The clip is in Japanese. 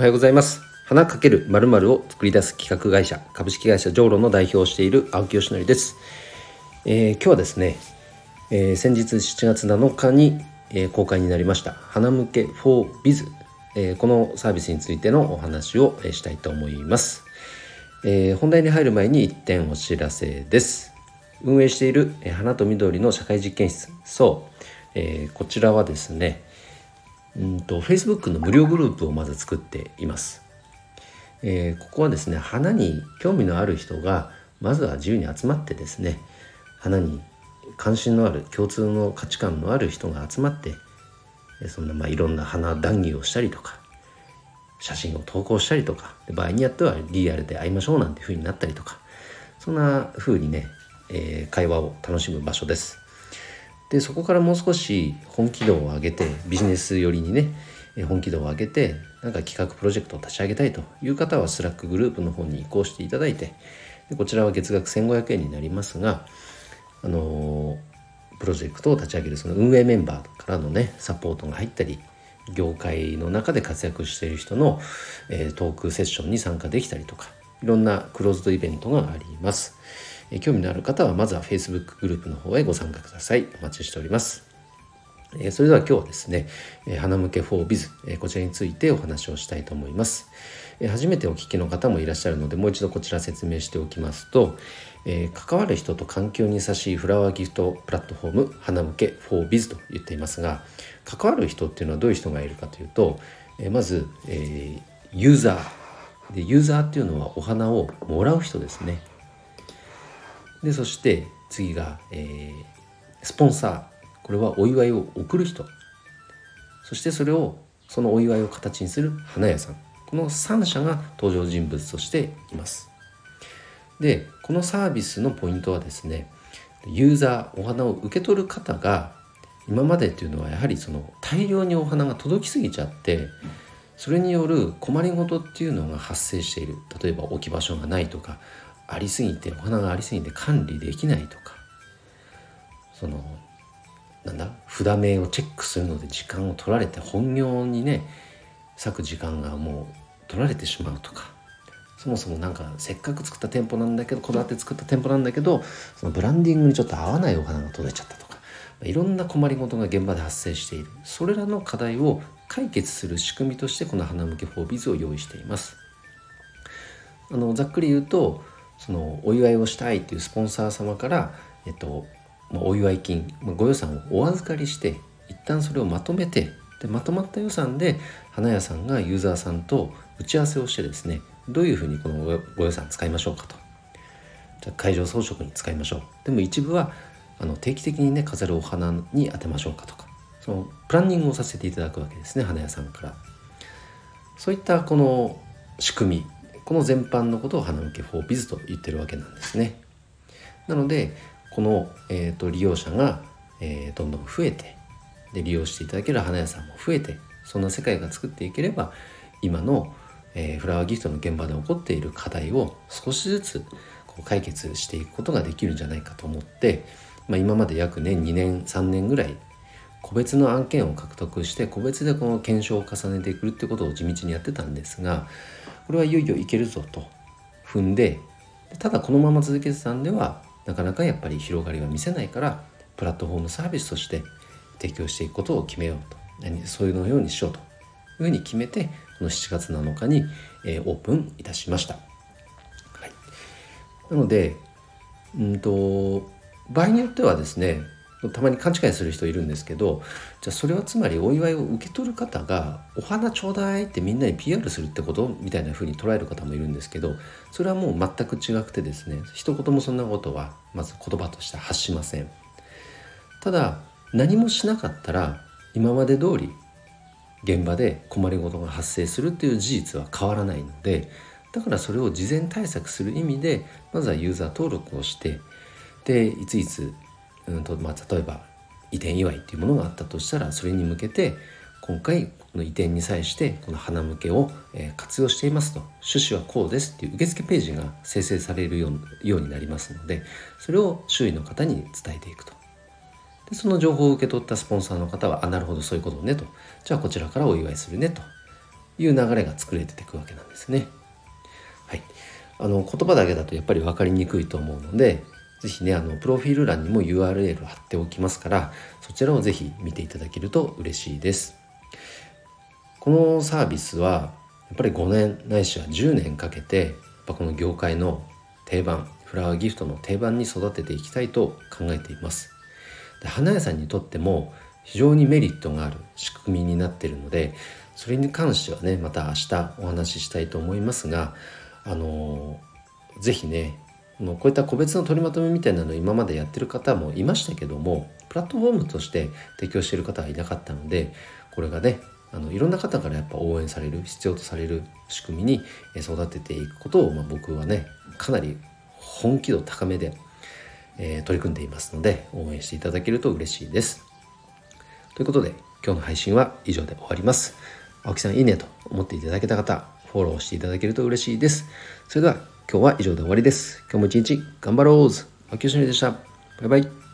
はようございます。花かけるまるを作り出す企画会社株式会社ジョーロの代表をしている青木よしのりです、えー、今日はですね、えー、先日7月7日に、えー、公開になりました。花向け 4biz、えー、このサービスについてのお話を、えー、したいと思います、えー、本題に入る前に1点お知らせです。運営している、え、花と緑の社会実験室。そう、えー、こちらはですねうんと Facebook の無料グループをまず作っています。えー、ここはですね花に興味のある人がまずは自由に集まってですね花に関心のある共通の価値観のある人が集まってそんなまあいろんな花談義をしたりとか写真を投稿したりとか場合によってはリアルで会いましょうなんていう風になったりとかそんな風にね、えー、会話を楽しむ場所です。でそこからもう少し本気度を上げてビジネス寄りにね本気度を上げてなんか企画プロジェクトを立ち上げたいという方は Slack グループの方に移行していただいてでこちらは月額1500円になりますがあのプロジェクトを立ち上げるその運営メンバーからのねサポートが入ったり業界の中で活躍している人の、えー、トークセッションに参加できたりとかいろんなクローズドイベントがあります。え興味のある方はまずは Facebook グループの方へご参加ください。お待ちしております。えそれでは今日はですね、え花向け 4biz、えこちらについてお話をしたいと思います。え初めてお聞きの方もいらっしゃるので、もう一度こちら説明しておきますと、え関わる人と環境に優しいフラワーギフトプラットフォーム花向け 4biz と言っていますが、関わる人っていうのはどういう人がいるかというと、えまず、えユーザーでユーザーっていうのはお花をもらう人ですねでそして次が、えー、スポンサー。これはお祝いを贈る人。そしてそれをそのお祝いを形にする花屋さん。この3社が登場人物としています。でこのサービスのポイントはですねユーザーお花を受け取る方が今までっていうのはやはりその大量にお花が届きすぎちゃってそれによる困りごとっていうのが発生している。例えば置き場所がないとかありすぎてお花がありすぎて管理できないとかそのなんだ札名をチェックするので時間を取られて本業にね割く時間がもう取られてしまうとかそもそもなんかせっかく作った店舗なんだけどこだわって作った店舗なんだけどそのブランディングにちょっと合わないお花が届いちゃったとかいろんな困りごとが現場で発生している。それらの課題を解決する仕組みとしてこの花向けフォービズを用意しています。あのざっくり言うとそのお祝いをしたいっていうスポンサー様から、えっと、お祝い金ご予算をお預かりして一旦それをまとめてでまとまった予算で花屋さんがユーザーさんと打ち合わせをしてですねどういうふうにこのご予算使いましょうかと。じゃ会場装飾に使いましょう。でも一部はあの定期的にね飾るお花に当てましょうかとか。そのプランニングをさせていただくわけですね花屋さんから。そういったこの仕組みこの全般のことを花向け 4biz と言ってるわけなんですね。なのでこの、えーと、利用者が、えー、どんどん増えてで利用していただける花屋さんも増えてそんな世界が作っていければ今の、えー、フラワーギフトの現場で起こっている課題を少しずつこう解決していくことができるんじゃないかと思って、まあ、今まで約年2年3年ぐらい個別の案件を獲得して個別でこの検証を重ねていくってことを地道にやってたんですがこれはいよいよいけるぞと踏んでただこのまま続けてたんではなかなかやっぱり広がりは見せないからプラットフォームサービスとして提供していくことを決めようとそういうのようにしようというふうに決めてこの7月7日に、えー、オープンいたしました。はい、なのでうんと場合によってはですねたまに勘違いする人いるんですけどじゃあそれはつまりお祝いを受け取る方がお花ちょうだいってみんなに PR するってことみたいな風に捉える方もいるんですけどそれはもう全く違くてですね一言もそんなことはまず言葉として発しません。ただ何もしなかったら今まで通り現場で困りごとが発生するっていう事実は変わらないのでだからそれを事前対策する意味でまずはユーザー登録をしてでいついつうんとまあ、例えば移転祝いっていうものがあったとしたらそれに向けて今回この移転に際してこの花向けを活用していますと。趣旨はこうですっていう受付ページが生成されるようになりますのでそれを周囲の方に伝えていくと。でその情報を受け取ったスポンサーの方はあなるほどそういうことねと。じゃあこちらからお祝いするねと。いう流れが作れていくわけなんですね。はい、あの言葉だけだとやっぱり分かりにくいと思うので是非ねあのプロフィール欄にも URL 貼っておきますからそちらを是非見ていただけると嬉しいです。このサービスはやっぱり5年ないしは10年かけてやっぱこの業界の定番フラワーギフトの定番に育てていきたいと考えていますで花屋さんにとっても非常にメリットがある仕組みになっているのでそれに関してはねまた明日お話ししたいと思いますがあの是非ねこういった個別の取りまとめみたいなのを今までやってる方もいましたけどもプラットフォームとして提供している方はいなかったのでこれがねあのいろんな方からやっぱ応援される必要とされる仕組みに育てていくことを、まあ、僕はねかなり本気度高めで、えー、取り組んでいますので応援していただけると嬉しいです。ということで今日の配信は以上で終わります。青木さんいいねと思っていただけた方フォローしていただけると嬉しいです。それでは今日は以上で終わりです。今日も一日頑張ろう青木よしのりでした。バイバイ。